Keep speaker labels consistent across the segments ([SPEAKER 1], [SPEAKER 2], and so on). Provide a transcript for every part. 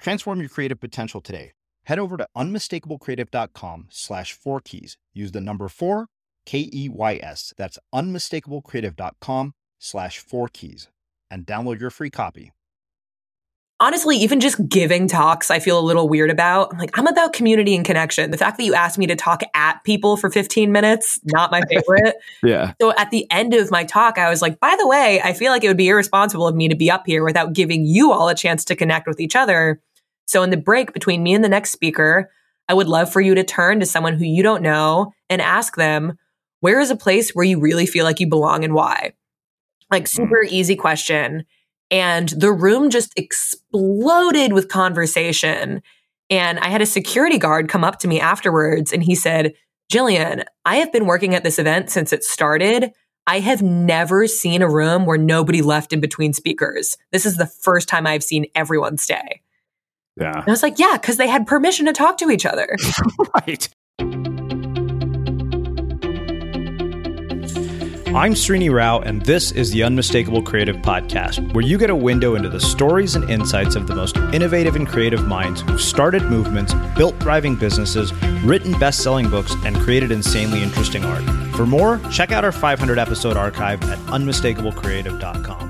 [SPEAKER 1] Transform your creative potential today. Head over to unmistakablecreative.com slash four keys. Use the number four, K E Y S. That's unmistakablecreative.com slash four keys and download your free copy.
[SPEAKER 2] Honestly, even just giving talks, I feel a little weird about. I'm like, I'm about community and connection. The fact that you asked me to talk at people for 15 minutes, not my favorite.
[SPEAKER 3] yeah.
[SPEAKER 2] So at the end of my talk, I was like, by the way, I feel like it would be irresponsible of me to be up here without giving you all a chance to connect with each other. So in the break between me and the next speaker, I would love for you to turn to someone who you don't know and ask them, where is a place where you really feel like you belong and why? Like super mm. easy question. And the room just exploded with conversation. And I had a security guard come up to me afterwards and he said, Jillian, I have been working at this event since it started. I have never seen a room where nobody left in between speakers. This is the first time I've seen everyone stay.
[SPEAKER 3] Yeah.
[SPEAKER 2] And I was like, yeah, because they had permission to talk to each other.
[SPEAKER 1] right. I'm Srini Rao, and this is the Unmistakable Creative Podcast, where you get a window into the stories and insights of the most innovative and creative minds who've started movements, built thriving businesses, written best selling books, and created insanely interesting art. For more, check out our 500 episode archive at unmistakablecreative.com.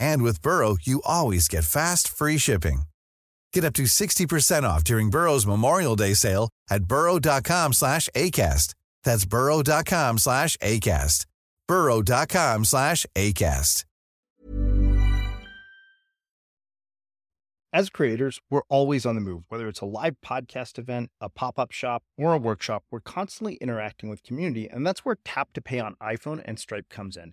[SPEAKER 4] And with Burrow, you always get fast, free shipping. Get up to 60% off during Burrow's Memorial Day sale at burrow.com slash ACAST. That's burrow.com slash ACAST. burrow.com slash ACAST.
[SPEAKER 3] As creators, we're always on the move. Whether it's a live podcast event, a pop up shop, or a workshop, we're constantly interacting with community, and that's where Tap to Pay on iPhone and Stripe comes in.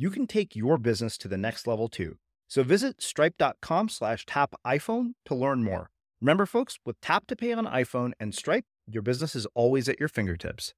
[SPEAKER 3] you can take your business to the next level too. So visit stripe.com slash tap iPhone to learn more. Remember, folks, with Tap to Pay on iPhone and Stripe, your business is always at your fingertips.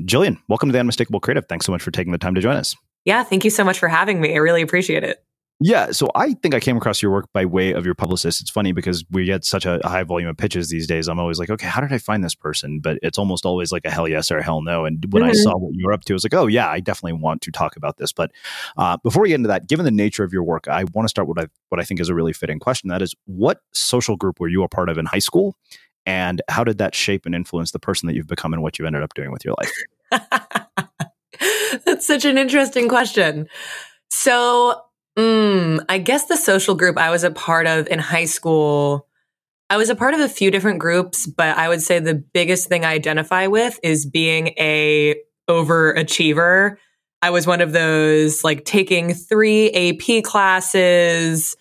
[SPEAKER 3] Jillian, welcome to the Unmistakable Creative. Thanks so much for taking the time to join us.
[SPEAKER 2] Yeah, thank you so much for having me. I really appreciate it.
[SPEAKER 3] Yeah, so I think I came across your work by way of your publicist. It's funny because we get such a high volume of pitches these days. I'm always like, okay, how did I find this person? But it's almost always like a hell yes or a hell no. And when mm-hmm. I saw what you were up to, I was like, oh yeah, I definitely want to talk about this. But uh, before we get into that, given the nature of your work, I want to start with what I, what I think is a really fitting question. That is, what social group were you a part of in high school, and how did that shape and influence the person that you've become and what you've ended up doing with your life?
[SPEAKER 2] That's such an interesting question. So Mm, I guess the social group I was a part of in high school, I was a part of a few different groups, but I would say the biggest thing I identify with is being a overachiever. I was one of those like taking three AP classes.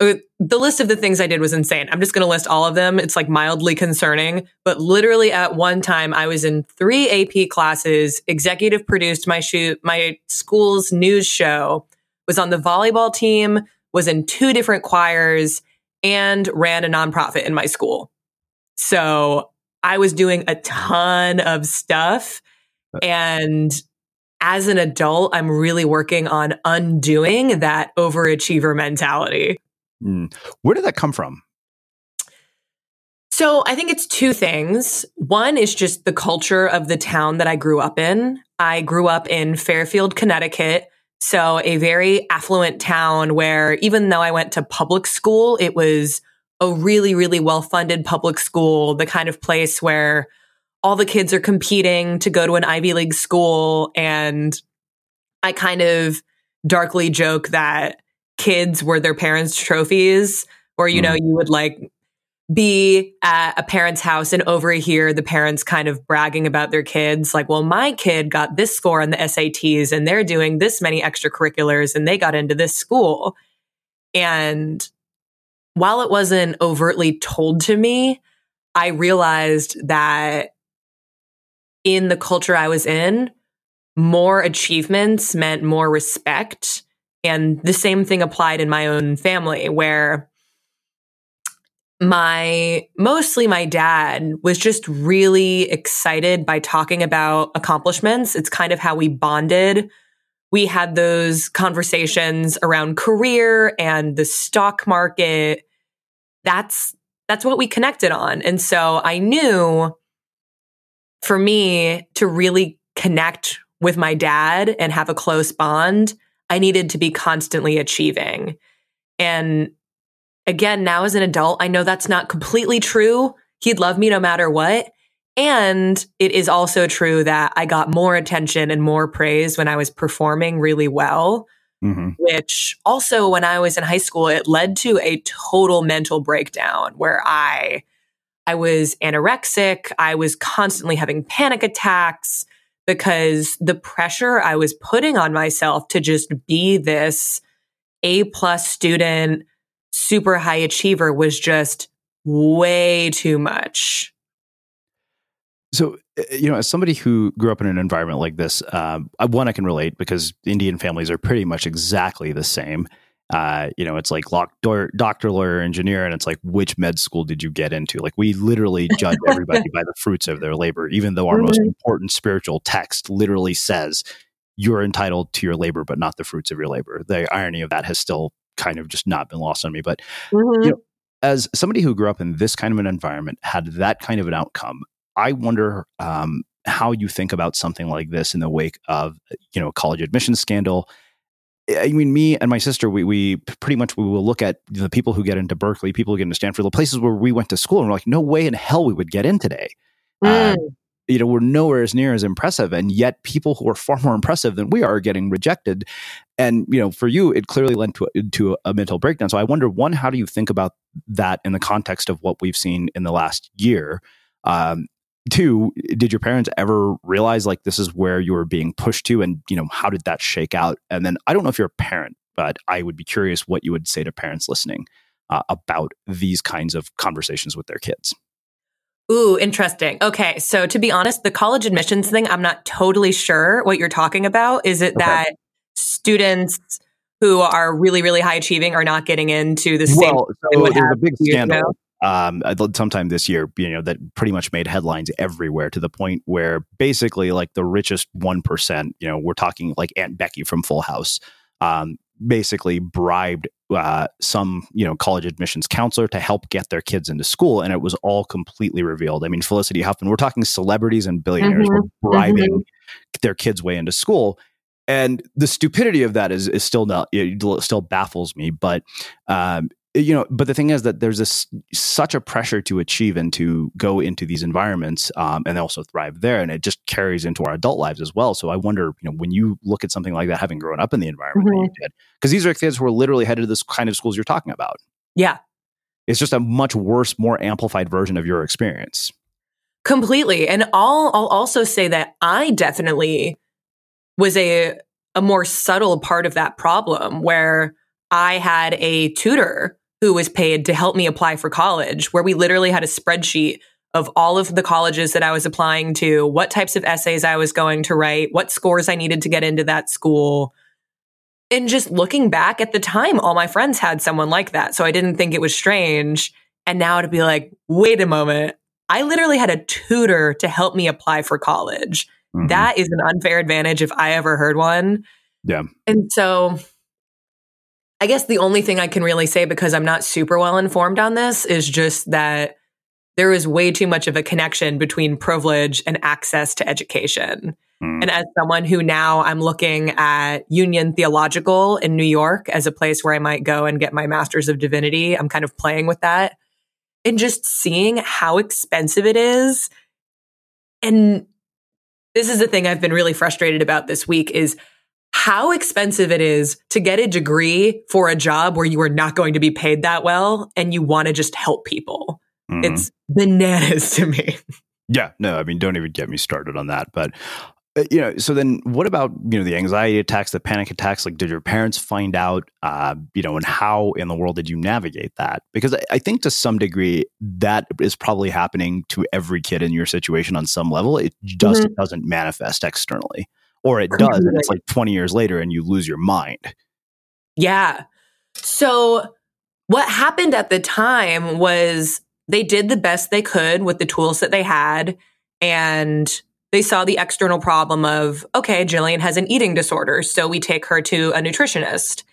[SPEAKER 2] Uh, the list of the things I did was insane. I'm just going to list all of them. It's like mildly concerning, but literally at one time I was in three AP classes, executive produced my shoot, my school's news show was on the volleyball team, was in two different choirs, and ran a nonprofit in my school. So I was doing a ton of stuff. And as an adult, I'm really working on undoing that overachiever mentality.
[SPEAKER 3] Mm. Where did that come from?
[SPEAKER 2] So I think it's two things. One is just the culture of the town that I grew up in. I grew up in Fairfield, Connecticut, so a very affluent town where even though I went to public school, it was a really, really well funded public school, the kind of place where all the kids are competing to go to an Ivy League school. And I kind of darkly joke that kids were their parents' trophies, or, you mm. know, you would like be at a parent's house and overhear the parents kind of bragging about their kids like well my kid got this score on the SATs and they're doing this many extracurriculars and they got into this school. And while it wasn't overtly told to me i realized that in the culture i was in more achievements meant more respect. And the same thing applied in my own family where my mostly my dad was just really excited by talking about accomplishments. It's kind of how we bonded. We had those conversations around career and the stock market. That's that's what we connected on. And so I knew for me to really connect with my dad and have a close bond, I needed to be constantly achieving. And again, now as an adult, I know that's not completely true. He'd love me no matter what. And it is also true that I got more attention and more praise when I was performing really well, mm-hmm. which also when I was in high school, it led to a total mental breakdown where I, I was anorexic. I was constantly having panic attacks because the pressure I was putting on myself to just be this A plus student super high achiever was just way too much.
[SPEAKER 3] So, uh, you know, as somebody who grew up in an environment like this, um, one I can relate because Indian families are pretty much exactly the same. Uh, you know, it's like doctor, doctor, lawyer, engineer, and it's like which med school did you get into? Like we literally judge everybody by the fruits of their labor, even though our mm-hmm. most important spiritual text literally says you're entitled to your labor, but not the fruits of your labor. The irony of that has still kind of just not been lost on me. But mm-hmm. you know, as somebody who grew up in this kind of an environment, had that kind of an outcome, I wonder um, how you think about something like this in the wake of you know a college admissions scandal. I mean, me and my sister, we we pretty much we will look at the people who get into Berkeley, people who get into Stanford, the places where we went to school, and we're like, no way in hell we would get in today. Mm. Uh, you know, we're nowhere as near as impressive, and yet people who are far more impressive than we are, are getting rejected. And you know, for you, it clearly led to to a mental breakdown. So I wonder, one, how do you think about that in the context of what we've seen in the last year? Um, two, did your parents ever realize like this is where you were being pushed to, and you know, how did that shake out? And then I don't know if you're a parent, but I would be curious what you would say to parents listening uh, about these kinds of conversations with their kids.
[SPEAKER 2] Ooh, interesting. Okay. So to be honest, the college admissions thing, I'm not totally sure what you're talking about. Is it okay. that students who are really, really high achieving are not getting into the same?
[SPEAKER 3] Well, so there's a big scandal. Um, sometime this year, you know, that pretty much made headlines everywhere to the point where basically, like the richest one percent, you know, we're talking like Aunt Becky from Full House, um, basically bribed uh, some you know college admissions counselor to help get their kids into school, and it was all completely revealed. I mean, Felicity Huffman. We're talking celebrities and billionaires mm-hmm. were bribing mm-hmm. their kids' way into school, and the stupidity of that is is still not it still baffles me. But um, you know, but the thing is that there's this such a pressure to achieve and to go into these environments um, and also thrive there, and it just carries into our adult lives as well. So I wonder, you know, when you look at something like that, having grown up in the environment mm-hmm. that you mm-hmm. did, because these are kids who are literally headed to this kind of schools you're talking about.
[SPEAKER 2] Yeah,
[SPEAKER 3] it's just a much worse, more amplified version of your experience.
[SPEAKER 2] Completely, and I'll I'll also say that I definitely was a a more subtle part of that problem where I had a tutor who was paid to help me apply for college, where we literally had a spreadsheet of all of the colleges that I was applying to, what types of essays I was going to write, what scores I needed to get into that school. And just looking back at the time, all my friends had someone like that. So I didn't think it was strange. And now to be like, wait a moment, I literally had a tutor to help me apply for college. Mm-hmm. That is an unfair advantage if I ever heard one.
[SPEAKER 3] Yeah.
[SPEAKER 2] And so I guess the only thing I can really say because I'm not super well informed on this is just that there is way too much of a connection between privilege and access to education. Mm. And as someone who now I'm looking at Union Theological in New York as a place where I might go and get my master's of divinity, I'm kind of playing with that and just seeing how expensive it is. And this is the thing I've been really frustrated about this week is how expensive it is to get a degree for a job where you are not going to be paid that well and you want to just help people. Mm-hmm. It's bananas to me.
[SPEAKER 3] Yeah, no, I mean, don't even get me started on that. But uh, you know, so then what about you know the anxiety attacks, the panic attacks? Like, did your parents find out? Uh, you know, and how in the world did you navigate that? Because I, I think to some degree that is probably happening to every kid in your situation on some level. It just mm-hmm. doesn't manifest externally or it does and it's like 20 years later and you lose your mind
[SPEAKER 2] yeah so what happened at the time was they did the best they could with the tools that they had and they saw the external problem of okay jillian has an eating disorder so we take her to a nutritionist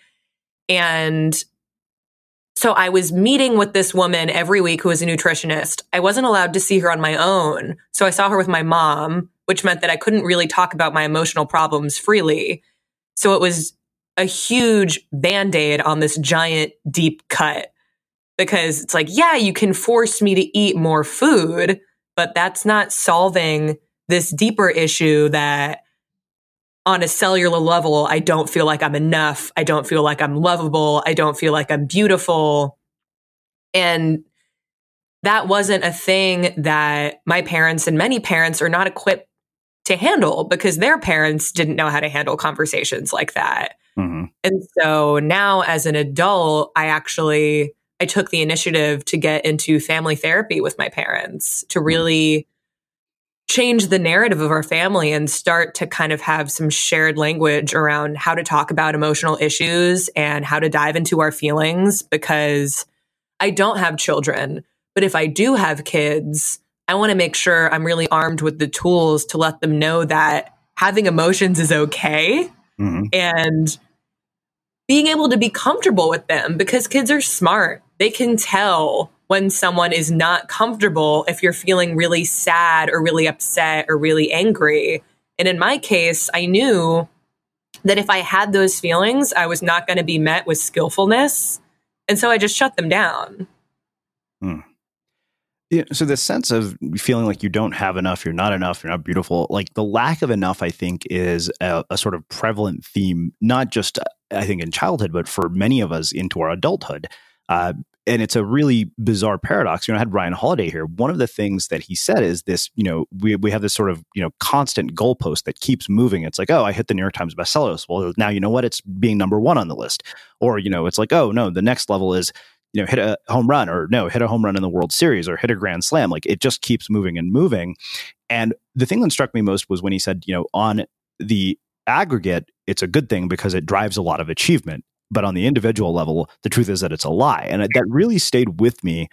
[SPEAKER 2] and so I was meeting with this woman every week who was a nutritionist. I wasn't allowed to see her on my own. So I saw her with my mom which meant that I couldn't really talk about my emotional problems freely. So it was a huge band aid on this giant deep cut because it's like, yeah, you can force me to eat more food, but that's not solving this deeper issue that on a cellular level, I don't feel like I'm enough. I don't feel like I'm lovable. I don't feel like I'm beautiful. And that wasn't a thing that my parents and many parents are not equipped to handle because their parents didn't know how to handle conversations like that. Mm-hmm. And so now as an adult, I actually I took the initiative to get into family therapy with my parents to mm-hmm. really change the narrative of our family and start to kind of have some shared language around how to talk about emotional issues and how to dive into our feelings because I don't have children, but if I do have kids, I want to make sure I'm really armed with the tools to let them know that having emotions is okay mm-hmm. and being able to be comfortable with them because kids are smart. They can tell when someone is not comfortable if you're feeling really sad or really upset or really angry. And in my case, I knew that if I had those feelings, I was not going to be met with skillfulness. And so I just shut them down.
[SPEAKER 3] Hmm. Yeah, so the sense of feeling like you don't have enough, you're not enough, you're not beautiful, like the lack of enough, I think, is a, a sort of prevalent theme, not just I think in childhood, but for many of us into our adulthood. Uh, and it's a really bizarre paradox. You know, I had Ryan Holiday here. One of the things that he said is this, you know, we, we have this sort of, you know, constant goalpost that keeps moving. It's like, oh, I hit the New York Times bestseller list. Well, now you know what? It's being number one on the list. Or, you know, it's like, oh, no, the next level is, you know, hit a home run or no, hit a home run in the World Series or hit a grand slam. Like it just keeps moving and moving. And the thing that struck me most was when he said, you know, on the aggregate, it's a good thing because it drives a lot of achievement but on the individual level, the truth is that it's a lie. And that really stayed with me.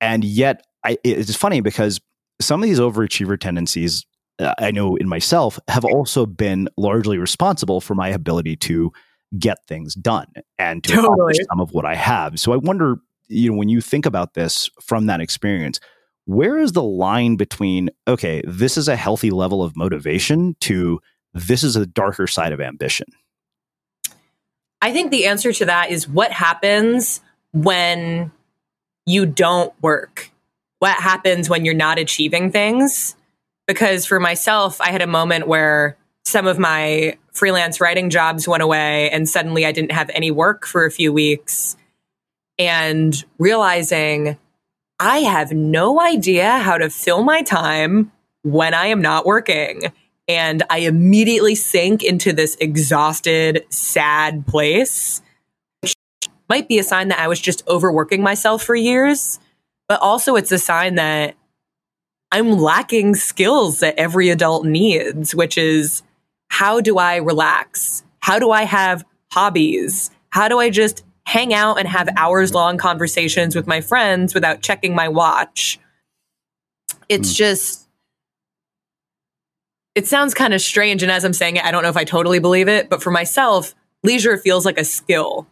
[SPEAKER 3] And yet, I, it's funny because some of these overachiever tendencies, uh, I know in myself, have also been largely responsible for my ability to get things done and to totally. accomplish some of what I have. So I wonder, you know, when you think about this from that experience, where is the line between, okay, this is a healthy level of motivation to this is a darker side of ambition?
[SPEAKER 2] I think the answer to that is what happens when you don't work? What happens when you're not achieving things? Because for myself, I had a moment where some of my freelance writing jobs went away and suddenly I didn't have any work for a few weeks and realizing I have no idea how to fill my time when I am not working and I immediately sink into this exhausted, sad place. Which might be a sign that I was just overworking myself for years, but also it's a sign that I'm lacking skills that every adult needs, which is how do I relax? How do I have hobbies? How do I just hang out and have hours long conversations with my friends without checking my watch? It's mm. just it sounds kind of strange. And as I'm saying it, I don't know if I totally believe it, but for myself, leisure feels like a skill.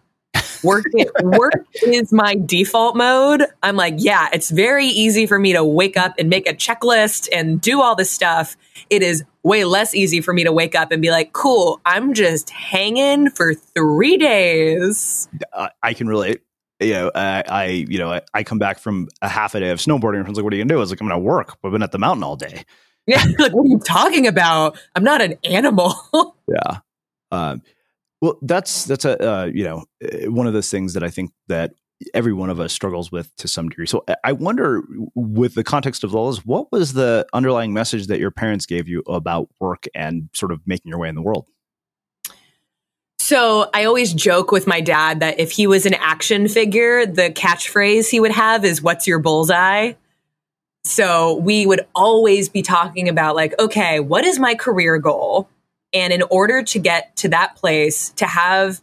[SPEAKER 2] Work, work is my default mode. I'm like, yeah, it's very easy for me to wake up and make a checklist and do all this stuff. It is way less easy for me to wake up and be like, cool, I'm just hanging for three days.
[SPEAKER 3] I can relate you know, I, I, you know, I, I, come back from a half a day of snowboarding. And I was like, "What are you gonna do?" I was like, "I'm gonna work." But I've been at the mountain all day.
[SPEAKER 2] Yeah, like what are you talking about? I'm not an animal.
[SPEAKER 3] yeah. Um, well, that's that's a uh, you know eh, one of those things that I think that every one of us struggles with to some degree. So I wonder, with the context of all this, what was the underlying message that your parents gave you about work and sort of making your way in the world?
[SPEAKER 2] So I always joke with my dad that if he was an action figure, the catchphrase he would have is "What's your bullseye?" So we would always be talking about, like, okay, what is my career goal? And in order to get to that place, to have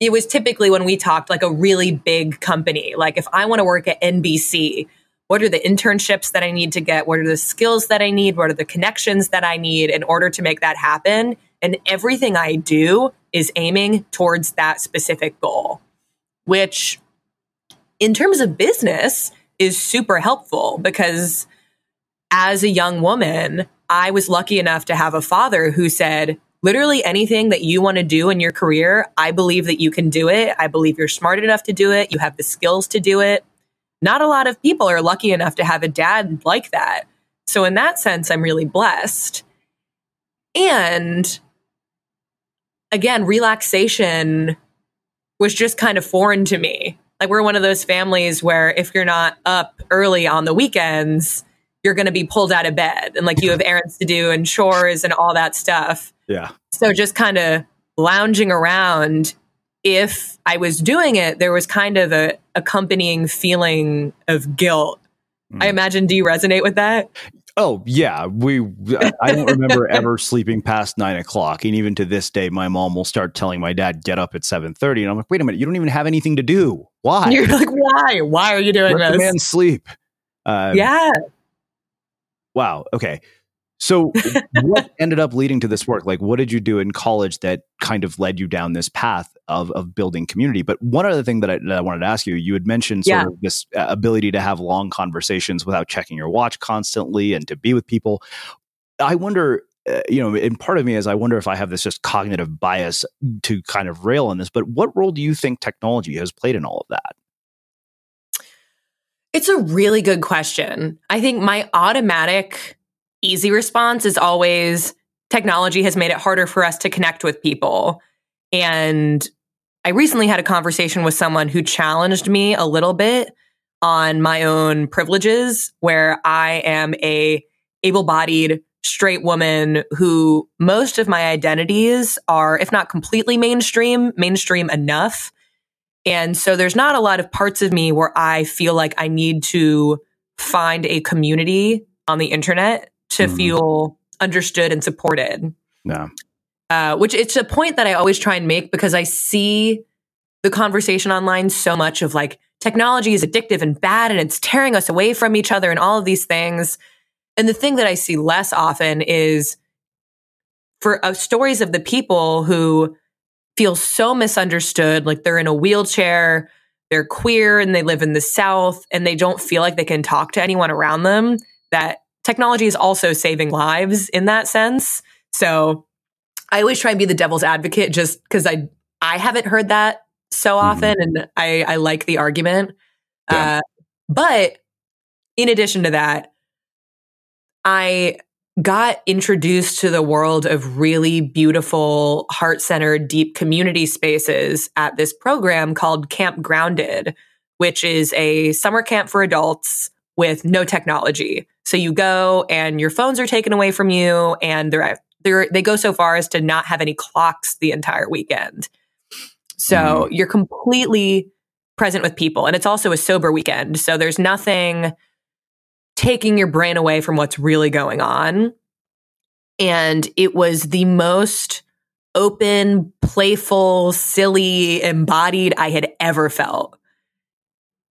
[SPEAKER 2] it was typically when we talked like a really big company. Like, if I want to work at NBC, what are the internships that I need to get? What are the skills that I need? What are the connections that I need in order to make that happen? And everything I do is aiming towards that specific goal, which in terms of business, is super helpful because as a young woman, I was lucky enough to have a father who said, literally anything that you want to do in your career, I believe that you can do it. I believe you're smart enough to do it. You have the skills to do it. Not a lot of people are lucky enough to have a dad like that. So, in that sense, I'm really blessed. And again, relaxation was just kind of foreign to me. Like we're one of those families where if you're not up early on the weekends, you're going to be pulled out of bed and like you have errands to do and chores and all that stuff.
[SPEAKER 3] Yeah.
[SPEAKER 2] So just kind of lounging around. If I was doing it, there was kind of a accompanying feeling of guilt. Mm. I imagine. Do you resonate with that?
[SPEAKER 3] Oh yeah, we. I don't remember ever sleeping past nine o'clock, and even to this day, my mom will start telling my dad get up at seven thirty, and I'm like, wait a minute, you don't even have anything to do. Why?
[SPEAKER 2] You're like, why? Why are you doing
[SPEAKER 3] Let
[SPEAKER 2] this?
[SPEAKER 3] Man sleep.
[SPEAKER 2] Um, yeah.
[SPEAKER 3] Wow. Okay. So, what ended up leading to this work? Like, what did you do in college that kind of led you down this path of, of building community. But one other thing that I, that I wanted to ask you, you had mentioned sort
[SPEAKER 2] Yeah.
[SPEAKER 3] of this uh, ability to have long conversations without checking your watch constantly and to be with people. I wonder, uh, you know, and part of me is I wonder if I have this just cognitive bias to kind of rail on this, but what role do you think technology has played in all of that?
[SPEAKER 2] It's a really good question. I think my automatic easy response is always technology has made it harder for us to connect with people. And I recently had a conversation with someone who challenged me a little bit on my own privileges where I am a able-bodied straight woman who most of my identities are if not completely mainstream, mainstream enough and so there's not a lot of parts of me where I feel like I need to find a community on the internet to
[SPEAKER 3] Mhm.
[SPEAKER 2] feel understood and supported.
[SPEAKER 3] No.
[SPEAKER 2] Uh, which it's a point that I always try and make because I see the conversation online so much of like technology is addictive and bad and it's tearing us away from each other and all of these things. And the thing that I see less often is for uh, stories of the people who feel so misunderstood, like they're in a wheelchair, they're queer and they live in the South and they don't feel like they can talk to anyone around them, that technology is also saving lives in that sense. So I always try and be the devil's advocate just because I I haven't heard that so often and I, I like the argument.
[SPEAKER 3] Yeah.
[SPEAKER 2] Uh, but in addition to that, I got introduced to the world of really beautiful, heart centered, deep community spaces at this program called Camp Grounded, which is a summer camp for adults with no technology. So you go and your phones are taken away from you, and they're, they're, they go so far as to not have any clocks the entire weekend. So mm-hmm. you're completely present with people. And it's also a sober weekend. So there's nothing taking your brain away from what's really going on. And it was the most open, playful, silly, embodied I had ever felt.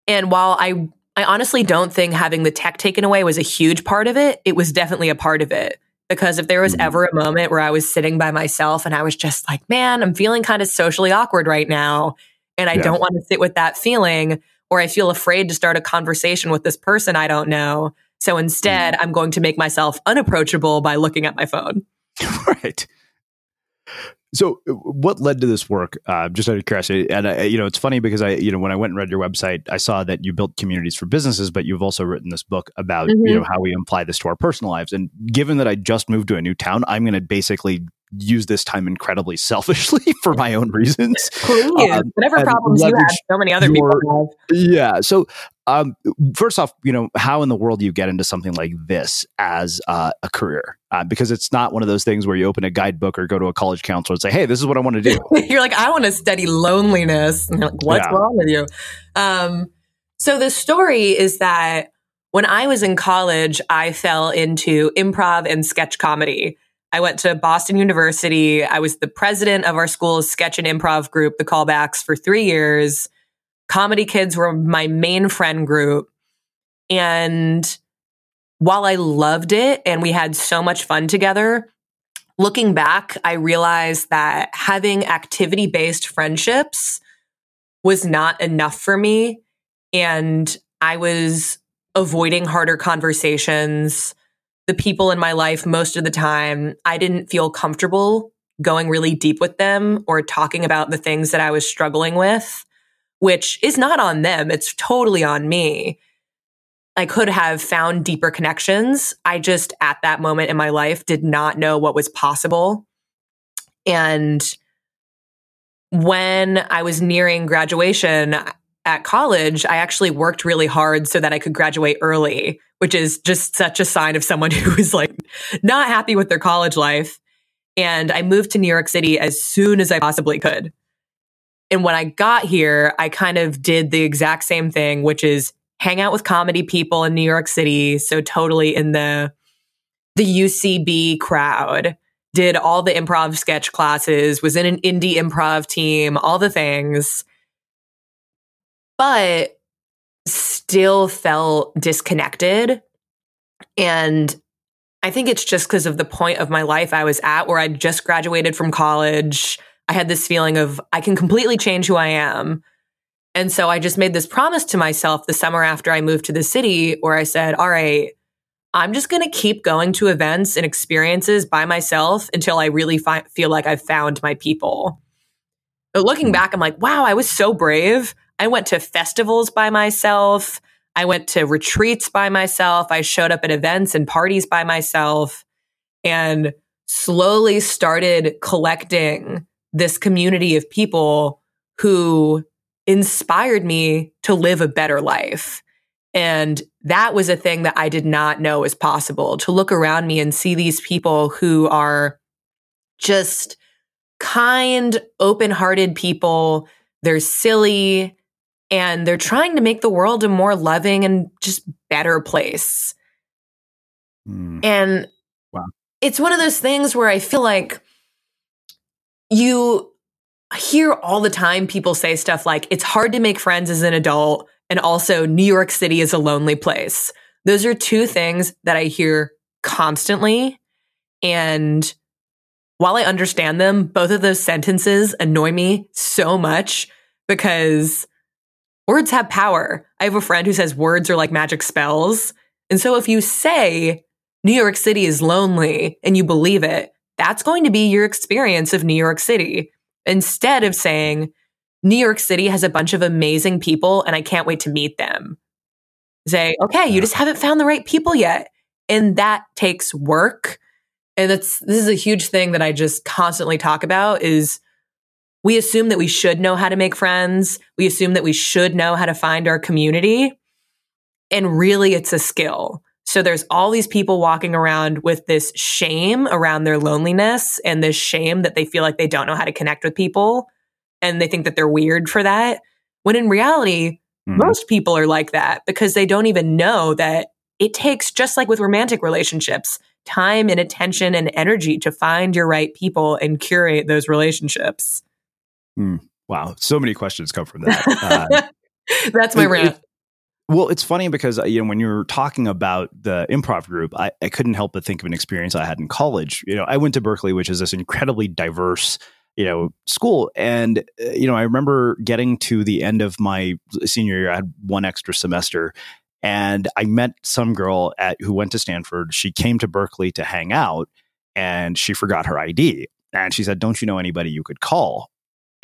[SPEAKER 2] And while I I honestly don't think having the tech taken away was a huge part of it, it was definitely a part of it. Because if there was
[SPEAKER 3] Mhm.
[SPEAKER 2] ever a moment where I was sitting by myself and I was just like, man, I'm feeling kind of socially awkward right now. And I
[SPEAKER 3] Yeah.
[SPEAKER 2] don't want to sit with that feeling, or I feel afraid to start a conversation with this person I don't know. So instead, I'm going to make myself unapproachable by looking at my phone.
[SPEAKER 3] right. So, uh, what led to this work? Uh, just out of curiosity, and I, you know, it's funny because I, you know, when I went and read your website, I saw that you built communities for businesses, but you've also written this book about,
[SPEAKER 2] Mhm.
[SPEAKER 3] you know, how we apply this to our personal lives. And given that I just moved to a new town, I'm going to basically use this time incredibly selfishly for my own reasons.
[SPEAKER 2] Please,
[SPEAKER 3] Um,
[SPEAKER 2] whatever problems you have, so many other
[SPEAKER 3] your-
[SPEAKER 2] people have.
[SPEAKER 3] Yeah. So, um, first off, you know, how in the world do you get into something like this as uh, a career? Uh, because it's not one of those things where you open a guidebook or go to a college counselor and say, "Hey, this is what I want to do."
[SPEAKER 2] you're like, I want to study loneliness. And like, what's
[SPEAKER 3] Yeah.
[SPEAKER 2] wrong with you? Um, so the story is that when I was in college, I fell into improv and sketch comedy. I went to Boston University. I was the president of our school's sketch and improv group, the callbacks, for three years. Comedy Kids were my main friend group. And while I loved it and we had so much fun together, looking back, I realized that having activity based friendships was not enough for me. And I was avoiding harder conversations. The people in my life, most of the time, I didn't feel comfortable going really deep with them or talking about the things that I was struggling with, which is not on them. It's totally on me. I could have found deeper connections. I just, at that moment in my life, did not know what was possible. And when I was nearing graduation at college, I actually worked really hard so that I could graduate early, which is just such a sign of someone who is like not happy with their college life. And I moved to New York City as soon as I possibly could. And when I got here, I kind of did the exact same thing, which is hang out with comedy people in New York City. So totally in the the UCB crowd. Did all the improv sketch classes, was in an indie improv team, all the things. But still felt disconnected. And I think it's just because of the point of my life I was at where I just graduated from college. I had this feeling of I can completely change who I am. And so I just made this promise to myself the summer after I moved to the city where I said, all right, I'm just going to keep going to events and experiences by myself until I really fi- feel like I've found my people. But looking hmm. back, I'm like, wow, I was so brave. I went to festivals by myself. I went to retreats by myself. I showed up at events and parties by myself and slowly started collecting this community of people who inspired me to live a better life. And that was a thing that I did not know was possible to look around me and see these people who are just kind, open hearted people. They're silly and they're trying to make the world a more loving and just better place. Mm. And wow. it's one of those things where I feel like you hear all the time people say stuff like, it's hard to make friends as an adult. And also, New York City is a lonely place. Those are two things that I hear constantly. And while I understand them, both of those sentences annoy me so much because words have power. I have a friend who says words are like magic spells. And so if you say New York City is lonely and you believe it, that's going to be your experience of New York City instead of saying, New York City has a bunch of amazing people and I can't wait to meet them. Say, okay, you just haven't found the right people yet. And that takes work. And that's, this is a huge thing that I just constantly talk about is we assume that we should know how to make friends. We assume that we should know how to find our community. And really it's a skill. So there's all these people walking around with this shame around their loneliness and this shame that they feel like they don't know how to connect with people and they think that they're weird for that. When in reality, mm-hmm. most people are like that because they don't even know that it takes, just like with romantic relationships, time and attention and energy to find your right people and curate those relationships.
[SPEAKER 3] Mm. Wow. So many questions come from that. Uh,
[SPEAKER 2] That's my rant.
[SPEAKER 3] Well, it's funny because uh, you know when you were talking about the improv group, I, I couldn't help but think of an experience I had in college. You know, I went to Berkeley, which is this incredibly diverse you know school, and uh, you know I remember getting to the end of my senior year. I had one extra semester, and I met some girl at who went to Stanford. She came to Berkeley to hang out, and she forgot her ID. And she said, "Don't you know anybody you could call?"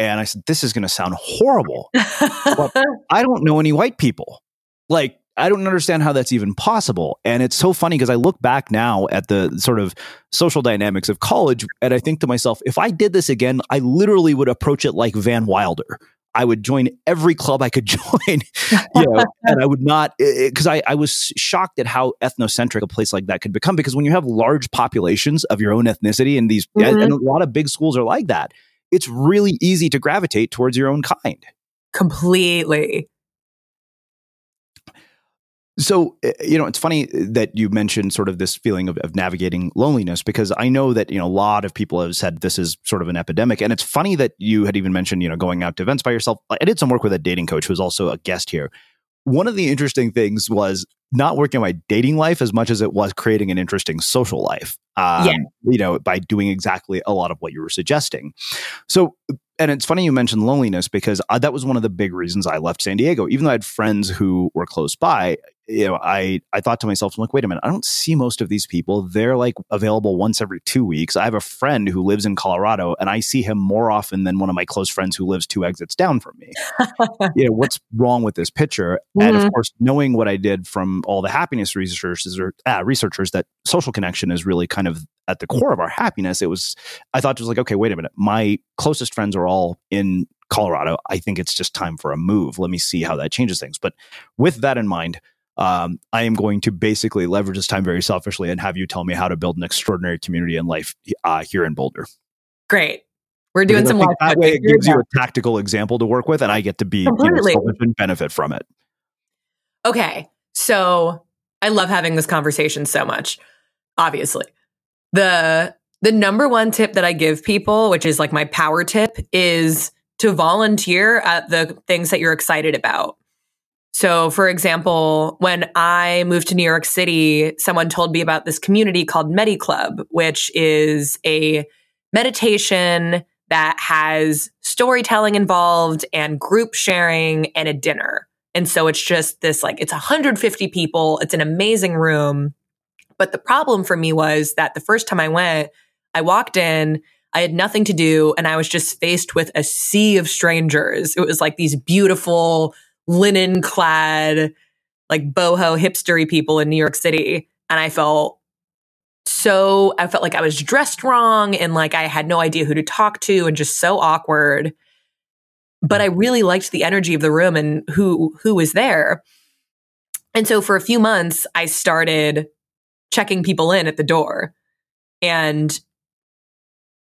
[SPEAKER 3] And I said, "This is going to sound horrible, but I don't know any white people." Like, I don't understand how that's even possible. And it's so funny because I look back now at the sort of social dynamics of college and I think to myself, if I did this again, I literally would approach it like Van Wilder. I would join every club I could join, you know, and I would not because I, I was shocked at how ethnocentric a place like that could become. Because when you have large populations of your own ethnicity, and these mm-hmm. and a lot of big schools are like that, it's really easy to gravitate towards your own kind.
[SPEAKER 2] Completely.
[SPEAKER 3] So, eh, you know, it's funny that you mentioned sort of this feeling of, of, navigating loneliness because I know that, you know, a lot of people have said this is sort of an epidemic. And it's funny that you had even mentioned, you know, going out to events by yourself. I did some work with a dating coach who was also a guest here. One of the interesting things was not working on my dating life as much as it was creating an interesting social life. Um, yeah. You know, by doing exactly a lot of what you were suggesting. So, and it's funny you mentioned loneliness because uh, that was one of the big reasons I left San Diego. Even though I had friends who were close by, you know, I I thought to myself, I'm like, wait a minute, I don't see most of these people. They're like available once every two weeks. I have a friend who lives in Colorado, and I see him more often than one of my close friends who lives two exits down from me. you know, what's wrong with this picture? Mm-hmm. And of mm-hmm. course, knowing what I did from all the happiness researchers or uh, researchers that social connection is really kind of at the core of our happiness. It was, I thought it was like, okay, wait a minute, my closest friends are all in Colorado. I think it's just time for a move. Let me see how that changes things. But with that in mind um, I am going to basically leverage this time very selfishly and have you tell me how to build an extraordinary community in life uh, here in Boulder.
[SPEAKER 2] Great. We're doing some.
[SPEAKER 3] That way, it gives you a tactical example to work with, and I get to be you know, and benefit from it.
[SPEAKER 2] Okay, so I love having this conversation so much. Obviously, the the number one tip that I give people, which is like my power tip, is to volunteer at the things that you're excited about. So, for example, when I moved to New York City, someone told me about this community called Medi Club, which is a meditation that has storytelling involved and group sharing and a dinner. And so it's just this like, it's 150 people. It's an amazing room. But the problem for me was that the first time I went, I walked in, I had nothing to do, and I was just faced with a sea of strangers. It was like these beautiful linen clad, like boho hipstery people in New York City. And I felt so, I felt like I was dressed wrong and like I had no idea who to talk to and just so awkward. But I really liked the energy of the room and who, who was there. And so for a few months, I started checking people in at the door. And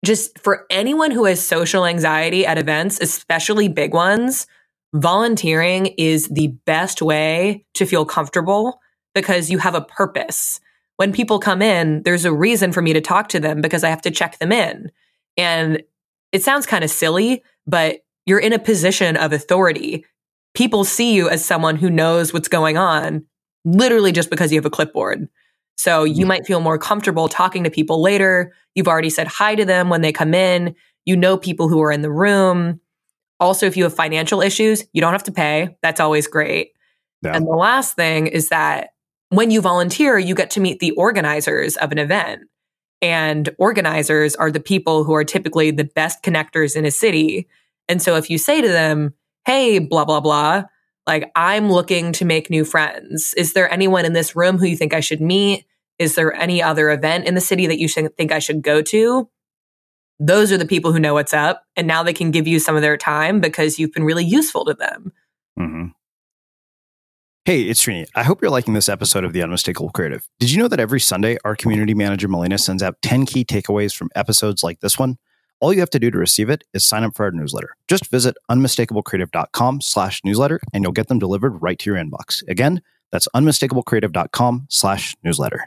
[SPEAKER 2] just for anyone who has social anxiety at events, especially big ones, volunteering is the best way to feel comfortable because you have a purpose. When people come in, there's a reason for me to talk to them because I have to check them in. And it sounds kind of silly, but you're in a position of authority. People see you as someone who knows what's going on literally just because you have a clipboard. So you might feel more comfortable talking to people later. You've already said hi to them when they come in. You know people who are in the room. Also, if you have financial issues, you don't have to pay. That's always great. Yeah. And the last thing is that when you volunteer, you get to meet the organizers of an event. And organizers are the people who are typically the best connectors in a city. And so if you say to them, hey, blah, blah, blah, like, I'm looking to make new friends. Is there anyone in this room who you think I should meet? Is there any other event in the city that you think I should go to? Those are the people who know what's up. And now they can give you some of their time because you've been really useful to them.
[SPEAKER 3] Mm-hmm. Hey, it's Srini. I hope you're liking this episode of The Unmistakable Creative. Did you know that every Sunday, our community manager, Melina, sends out 10 key takeaways from episodes like this one? All you have to do to receive it is sign up for our newsletter. Just visit unmistakablecreative.com slash newsletter and you'll get them delivered right to your inbox. Again, that's unmistakablecreative.com slash newsletter.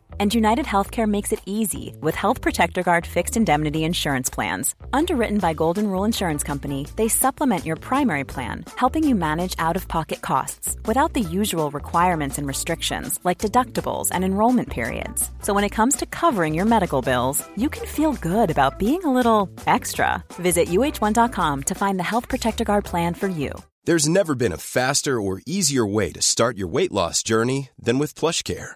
[SPEAKER 5] and United Healthcare makes it easy with Health Protector Guard fixed indemnity insurance plans. Underwritten by Golden Rule Insurance Company, they supplement your primary plan, helping you manage out of pocket costs without the usual requirements and restrictions like deductibles and enrollment periods. So when it comes to covering your medical bills, you can feel good about being a little extra. Visit uh1.com to find the Health Protector Guard plan for you.
[SPEAKER 6] There's never been a faster or easier way to start your weight loss journey than with PlushCare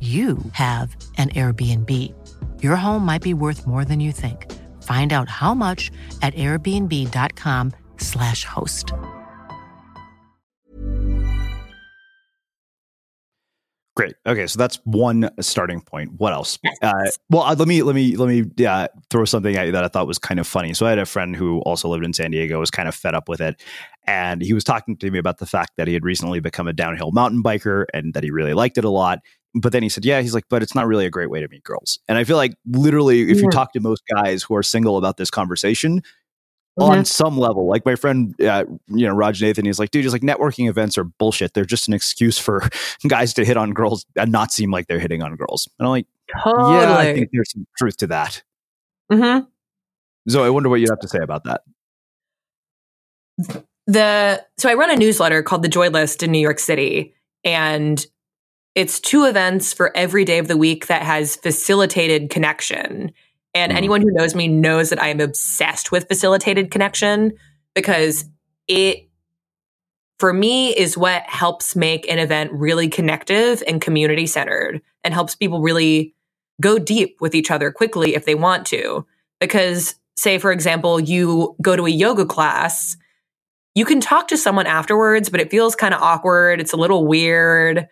[SPEAKER 7] you have an Airbnb. Your home might be worth more than you think. Find out how much at airbnb.com/slash host.
[SPEAKER 3] Great. Okay, so that's one starting point. What else? Uh, well, uh, let me let me let me uh, throw something at you that I thought was kind of funny. So I had a friend who also lived in San Diego, was kind of fed up with it, and he was talking to me about the fact that he had recently become a downhill mountain biker and that he really liked it a lot. But then he said, "Yeah, he's like, but it's not really a great way to meet girls." And I feel like literally, if you talk to most guys who are single about this conversation,
[SPEAKER 2] Mhm.
[SPEAKER 3] on some level, like my friend, uh, you know, Raj Nathan, he's like, dude, he's like, networking events are bullshit. They're just an excuse for guys to hit on girls and not seem like they're hitting on girls. And I'm like,
[SPEAKER 2] Totally.
[SPEAKER 3] yeah, I think there's some truth to that.
[SPEAKER 2] Mhm.
[SPEAKER 3] So I wonder what you'd have to say about that.
[SPEAKER 2] the so I run a newsletter called the Joy List in New York City, and it's two events for every day of the week that has facilitated connection. And
[SPEAKER 3] Mhm.
[SPEAKER 2] anyone who knows me knows that I am obsessed with facilitated connection because it for me is what helps make an event really connective and community centered and helps people really go deep with each other quickly if they want to. Because say for example, you go to a yoga class you can talk to someone afterwards, but it feels kind of awkward. It's a little weird.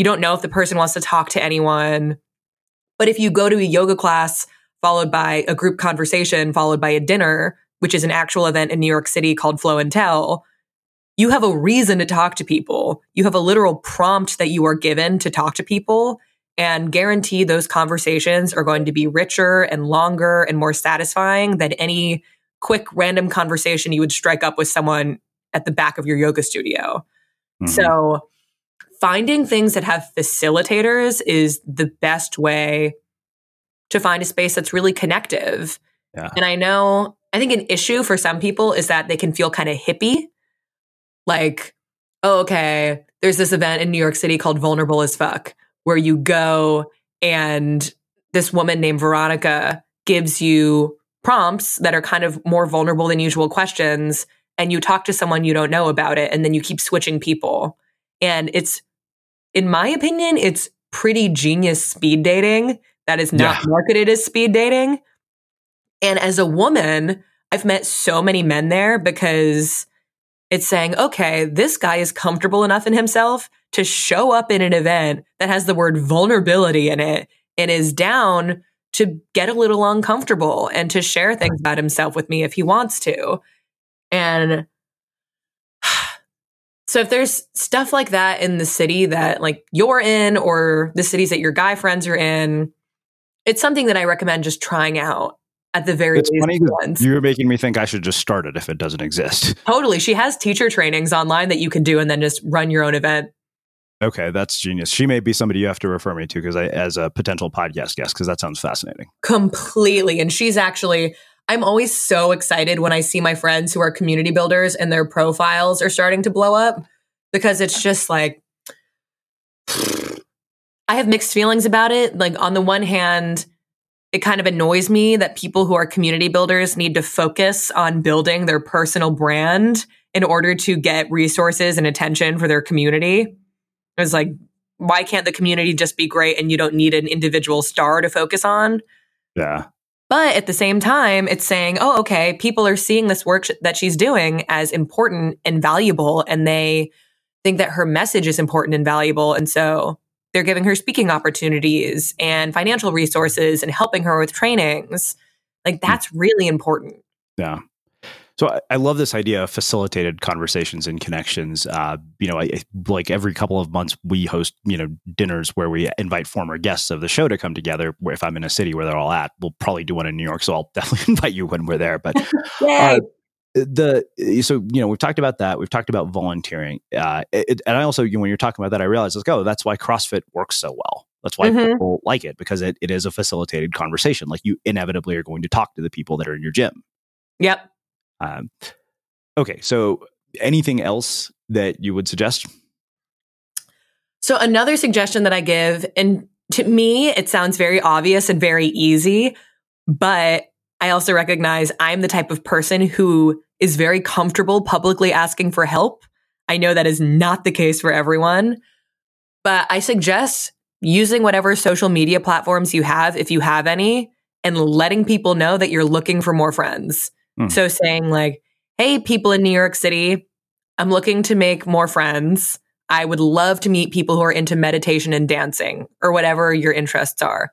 [SPEAKER 2] You don't know if the person wants to talk to anyone. But if you go to a yoga class followed by a group conversation, followed by a dinner, which is an actual event in New York City called Flow and Tell, you have a reason to talk to people. You have a literal prompt that you are given to talk to people and guarantee those conversations are going to be richer and longer and more satisfying than any quick random conversation you would strike up with someone at the back of your yoga studio.
[SPEAKER 3] Mhm.
[SPEAKER 2] So, finding things that have facilitators is the best way to find a space that's really connective.
[SPEAKER 3] Yeah.
[SPEAKER 2] And I know, I think an issue for some people is that they can feel kind of hippie. Like, oh, okay, there's this event in New York City called Vulnerable as Fuck, where you go and this woman named Veronica gives you prompts that are kind of more vulnerable than usual questions. And you talk to someone you don't know about it, and then you keep switching people. And it's, in my opinion, it's pretty genius speed dating that is not
[SPEAKER 3] Yeah.
[SPEAKER 2] marketed as speed dating. And as a woman, I've met so many men there because it's saying, okay, this guy is comfortable enough in himself to show up in an event that has the word vulnerability in it and is down to get a little uncomfortable and to share things about himself with me if he wants to. And so if there's stuff like that in the city that like you're in or the cities that your guy friends are in, it's something that I recommend just trying out at the very
[SPEAKER 3] It's
[SPEAKER 2] least
[SPEAKER 3] funny 'cause
[SPEAKER 2] once.
[SPEAKER 3] you're making me think I should just start it if it doesn't exist.
[SPEAKER 2] Totally. She has teacher trainings online that you can do and then just run your own event.
[SPEAKER 3] Okay, that's genius. She may be somebody you have to refer me to because I, as a potential podcast guest, because that sounds fascinating.
[SPEAKER 2] Completely. And she's actually, I'm always so excited when I see my friends who are community builders and their profiles are starting to blow up because it's just like, I have mixed feelings about it. Like, on the one hand, it kind of annoys me that people who are community builders need to focus on building their personal brand in order to get resources and attention for their community. It's like, why can't the community just be great and you don't need an individual star to focus on?
[SPEAKER 3] Yeah.
[SPEAKER 2] But at the same time, it's saying, oh, okay, people are seeing this work sh- that she's doing as important and valuable, and they think that her message is important and valuable. And so they're giving her speaking opportunities and financial resources and helping her with trainings. Like, hmm. that's really important.
[SPEAKER 3] Yeah. So I, I love this idea of facilitated conversations and connections. Uh, you know, I, like every couple of months, we host you know dinners where we invite former guests of the show to come together. Where if I'm in a city where they're all at, we'll probably do one in New York. So I'll definitely invite you when we're there. But. Uh, the so you know we've talked about that we've talked about volunteering uh it, and i also you know, when you're talking about that i realized like oh that's why crossfit works so well That's why mm-hmm. people like it because it, it is a facilitated conversation. Like you inevitably are going to talk to the people that are in your gym.
[SPEAKER 2] Yep.
[SPEAKER 3] Um, okay. So anything else that you would suggest?
[SPEAKER 2] So another suggestion that I give, and to me, it sounds very obvious and very easy, but I also recognize I'm the type of person who is very comfortable publicly asking for help. I know that is not the case for everyone, but I suggest using whatever social media platforms you have, if you have any, and letting people know that you're looking for more friends. Mm. So saying like, Hey, people in New York City, I'm looking to make more friends. I would love to meet people who are into meditation and dancing or whatever your interests are.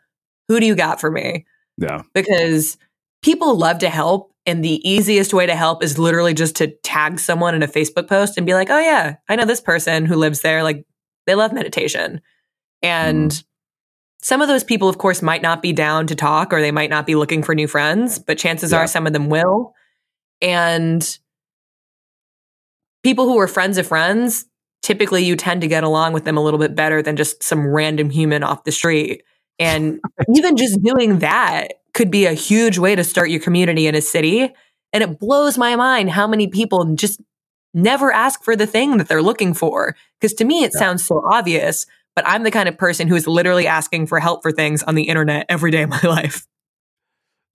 [SPEAKER 2] Who do you got for me?
[SPEAKER 3] Yeah.
[SPEAKER 2] Because people love to help. And the easiest way to help is literally just to tag someone in a Facebook post and be like, oh, yeah, I know this person who lives there. Like, they love meditation. And mm. some of those people, of course, might not be down to talk or they might not be looking for new friends, but chances yeah. are some of them will. And people who are friends of friends, typically you tend to get along with them a little bit better than just some random human off the street. And even just doing that could be a huge way to start your community in a city. And it blows my mind how many people just never ask for the thing that they're looking for. Because to me, it yeah. sounds so obvious, but I'm the kind of person who is literally asking for help for things on the internet every day of my life.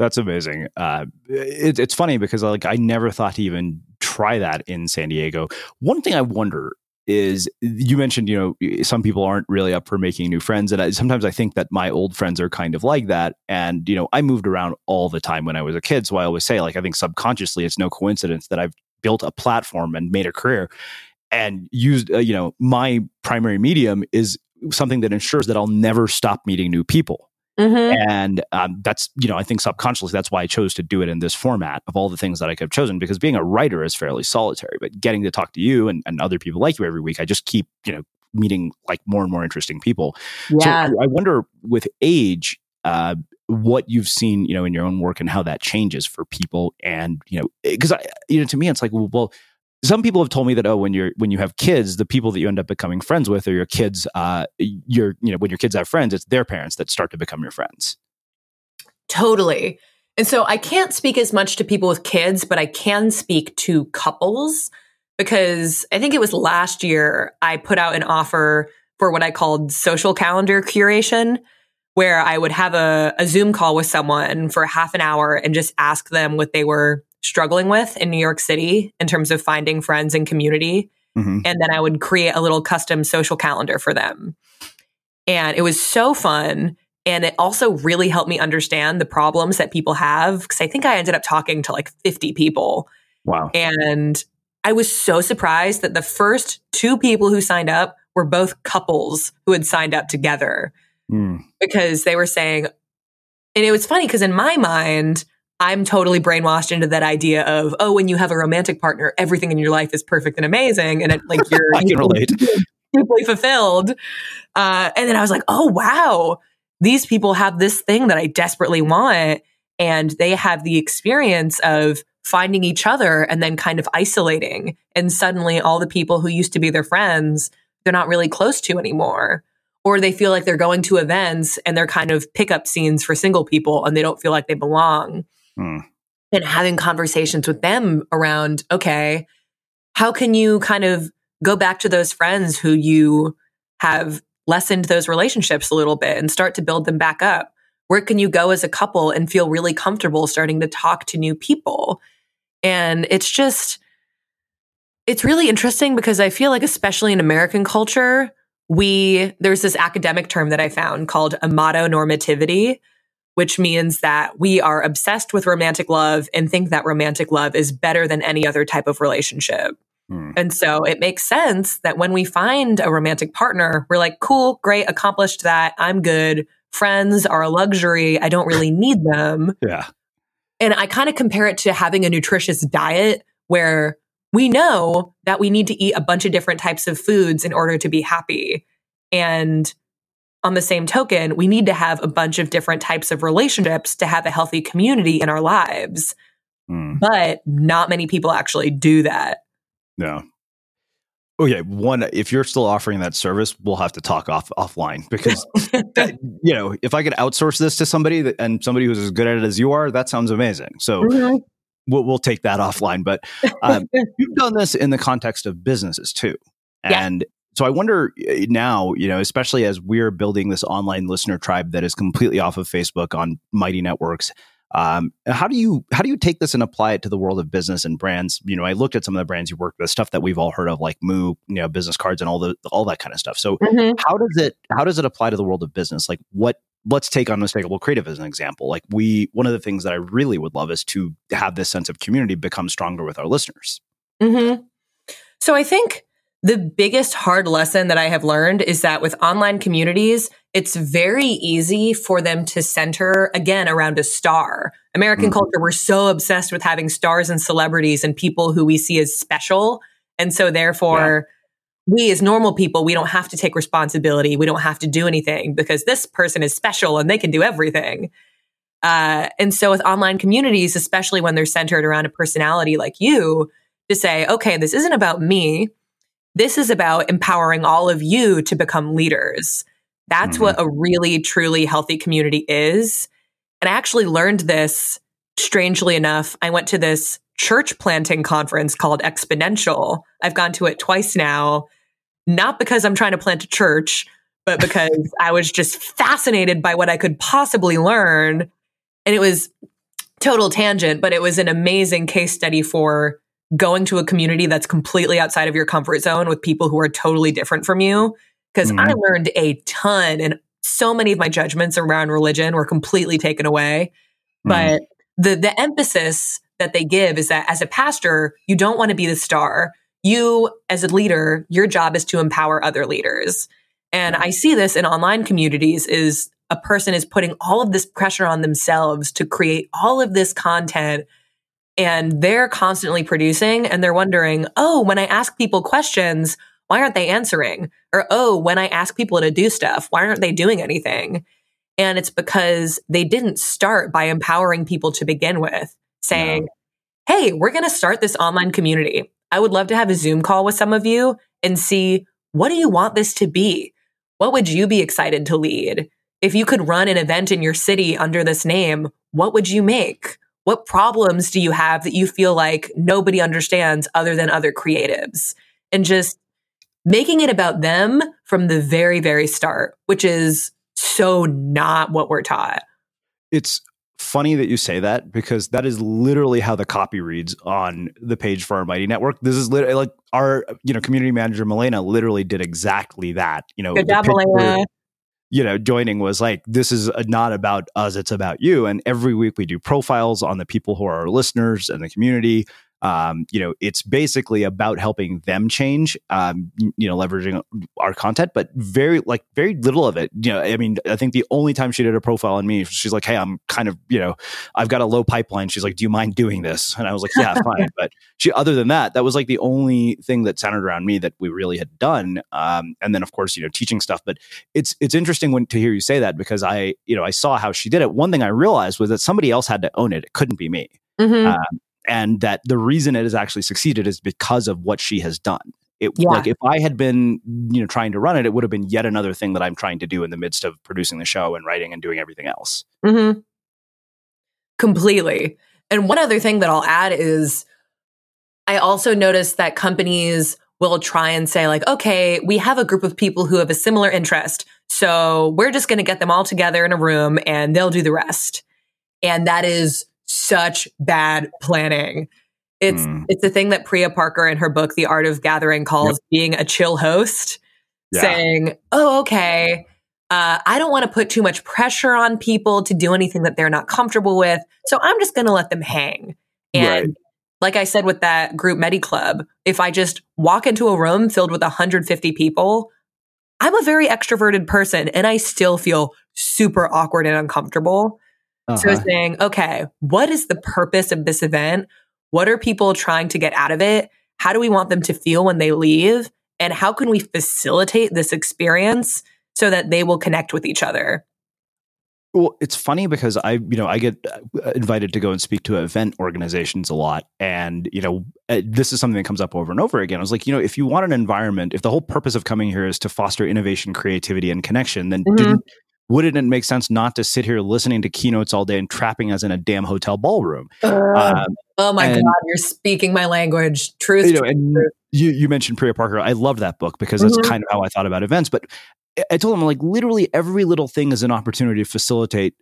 [SPEAKER 3] That's amazing. Uh, it, it's funny because like I never thought to even try that in San Diego. One thing I wonder is you mentioned you know some people aren't really up for making new friends and I, sometimes i think that my old friends are kind of like that and you know i moved around all the time when i was a kid so i always say like i think subconsciously it's no coincidence that i've built a platform and made a career and used uh, you know my primary medium is something that ensures that i'll never stop meeting new people Mm-hmm. And um, that's, you know, I think subconsciously that's why I chose to do it in this format of all the things that I could have chosen because being a writer is fairly solitary. But getting to talk to you and, and other people like you every week, I just keep, you know, meeting like more and more interesting people. Yeah. So I wonder with age, uh, what you've seen, you know, in your own work and how that changes for people. And, you know, because I, you know, to me, it's like, well, well some people have told me that oh when you're when you have kids the people that you end up becoming friends with are your kids uh your you know when your kids have friends it's their parents that start to become your friends.
[SPEAKER 2] Totally. And so i can't speak as much to people with kids but i can speak to couples because i think it was last year i put out an offer for what i called social calendar curation where i would have a, a zoom call with someone for half an hour and just ask them what they were struggling with in New York City in terms of finding friends and community. Mm-hmm. And then I would create a little custom social calendar for them. And it was so fun. And it also really helped me understand the problems that people have. Cause I think I ended up talking to like 50 people.
[SPEAKER 3] Wow.
[SPEAKER 2] And I was so surprised that the first two people who signed up were both couples who had signed up together mm. because they were saying, and it was funny because in my mind, I'm totally brainwashed into that idea of, oh, when you have a romantic partner, everything in your life is perfect and amazing. And it, like you're
[SPEAKER 3] I can relate.
[SPEAKER 2] deeply fulfilled. Uh, and then I was like, oh, wow, these people have this thing that I desperately want. And they have the experience of finding each other and then kind of isolating. And suddenly all the people who used to be their friends, they're not really close to anymore. Or they feel like they're going to events and they're kind of pickup scenes for single people and they don't feel like they belong. Mm. And having conversations with them around, okay, how can you kind of go back to those friends who you have lessened those relationships a little bit and start to build them back up? Where can you go as a couple and feel really comfortable starting to talk to new people? And it's just, it's really interesting because I feel like, especially in American culture, we, there's this academic term that I found called amatonormativity, which means that we are obsessed with romantic love and think that romantic love is better than any other type of relationship. Hmm. And so it makes sense that when we find a romantic partner, we're like, cool, great, accomplished that. I'm good. Friends are a luxury. I don't really need them.
[SPEAKER 3] Yeah.
[SPEAKER 2] And I kind of compare it to having a nutritious diet where we know that we need to eat a bunch of different types of foods in order to be happy. And on the same token, we need to have a bunch of different types of relationships to have a healthy community in our lives. Mm. But not many people actually do that.
[SPEAKER 3] No. okay one if you're still offering that service we'll have to talk off offline because that, you know if i could outsource this to somebody that, and somebody who's as good at it as you are that sounds amazing so mm-hmm. we'll, we'll, take that offline but um, you've done this in the context of businesses too and yeah. So i wonder eh, now you know especially as we're building this online listener tribe that is completely off of facebook on mighty networks um, how do you how do you take this and apply it to the world of business and brands? You know, I looked at some of the brands you work with, stuff that we've all heard of, like Moo, you know, business cards and all the all that kind of stuff. So, mm-hmm. how does it how does it apply to the world of business? Like, what let's take unmistakable creative as an example. Like, we one of the things that I really would love is to have this sense of community become stronger with our listeners.
[SPEAKER 2] Mm-hmm. So, I think the biggest hard lesson that I have learned is that with online communities, it's very easy for them to center again around a star. American mm-hmm. culture, we're so obsessed with having stars and celebrities and people who we see as special. And so therefore, yeah. we as normal people, we don't have to take responsibility. We don't have to do anything because this person is special and they can do everything. Uh, and so with online communities, especially when they're centered around a personality like you, to say, okay, this isn't about me this is about empowering all of you to become leaders. That's mm-hmm. what a really, truly healthy community is. And I actually learned this strangely enough. I went to this church planting conference called Exponential. I've gone to it twice now, not because I'm trying to plant a church, but because I was just fascinated by what I could possibly learn. And it was total tangent, but it was an amazing case study for going to a community that's completely outside of your comfort zone with people who are totally different from you. Because mm-hmm. I learned a ton and so many of my judgments around religion were completely taken away. Mm-hmm. But the the emphasis that they give is that as a pastor, you don't want to be the star. You, as a leader, your job is to empower other leaders. And I see this in online communities is a person is putting all of this pressure on themselves to create all of this content and they're constantly producing and they're wondering, oh, when I ask people questions, why aren't they answering? Or, oh, when I ask people to do stuff, why aren't they doing anything? And it's because they didn't start by empowering people to begin with, saying, no. hey, we're going to start this online community. I would love to have a Zoom call with some of you and see what do you want this to be? What would you be excited to lead? If you could run an event in your city under this name, what would you make? What problems do you have that you feel like nobody understands other than other creatives? And just making it about them from the very, very start, which is so not what we're taught.
[SPEAKER 3] It's funny that you say that because that is literally how the copy reads on the page for our Mighty Network. This is literally like our, you know, community manager Milena literally did exactly that. You know,
[SPEAKER 2] Good job, Milena
[SPEAKER 3] you know, joining was like, this is not about us, it's about you. And every week we do profiles on the people who are our listeners and the community um, you know, it's basically about helping them change, um, you know, leveraging our content, but very, like, very little of it. You know, I mean, I think the only time she did a profile on me, she's like, Hey, I'm kind of, you know, I've got a low pipeline. She's like, Do you mind doing this? And I was like, Yeah, fine. But she, other than that, that was like the only thing that centered around me that we really had done. Um, and then, of course, you know, teaching stuff. But it's, it's interesting when to hear you say that because I, you know, I saw how she did it. One thing I realized was that somebody else had to own it. It couldn't be me. Mm-hmm. Um, and that the reason it has actually succeeded is because of what she has done. It, yeah. like if I had been, you know, trying to run it, it would have been yet another thing that I'm trying to do in the midst of producing the show and writing and doing everything else.
[SPEAKER 2] Mm-hmm. Completely. And one other thing that I'll add is I also noticed that companies will try and say like, okay, we have a group of people who have a similar interest. So we're just going to get them all together in a room and they'll do the rest. And that is such bad planning. It's mm. it's a thing that Priya Parker in her book The Art of Gathering calls yep. being a chill host, yeah. saying, "Oh, okay, uh, I don't want to put too much pressure on people to do anything that they're not comfortable with, so I'm just going to let them hang." And right. like I said with that group Medi Club, if I just walk into a room filled with 150 people, I'm a very extroverted person, and I still feel super awkward and uncomfortable. Uh-huh. So saying, okay, what is the purpose of this event? What are people trying to get out of it? How do we want them to feel when they leave? And how can we facilitate this experience so that they will connect with each other?
[SPEAKER 3] Well, it's funny because I, you know, I get uh, invited to go and speak to event organizations a lot, and you know, uh, this is something that comes up over and over again. I was like, you know, if you want an environment, if the whole purpose of coming here is to foster innovation, creativity, and connection, then mm-hmm. didn't wouldn't it make sense not to sit here listening to keynotes all day and trapping us in a damn hotel ballroom?
[SPEAKER 2] Uh, um, oh my and, god, you're speaking my language. Truth.
[SPEAKER 3] You know, and you, you mentioned Priya Parker. I love that book because that's mm-hmm. kind of how I thought about events. But I told him like literally every little thing is an opportunity to facilitate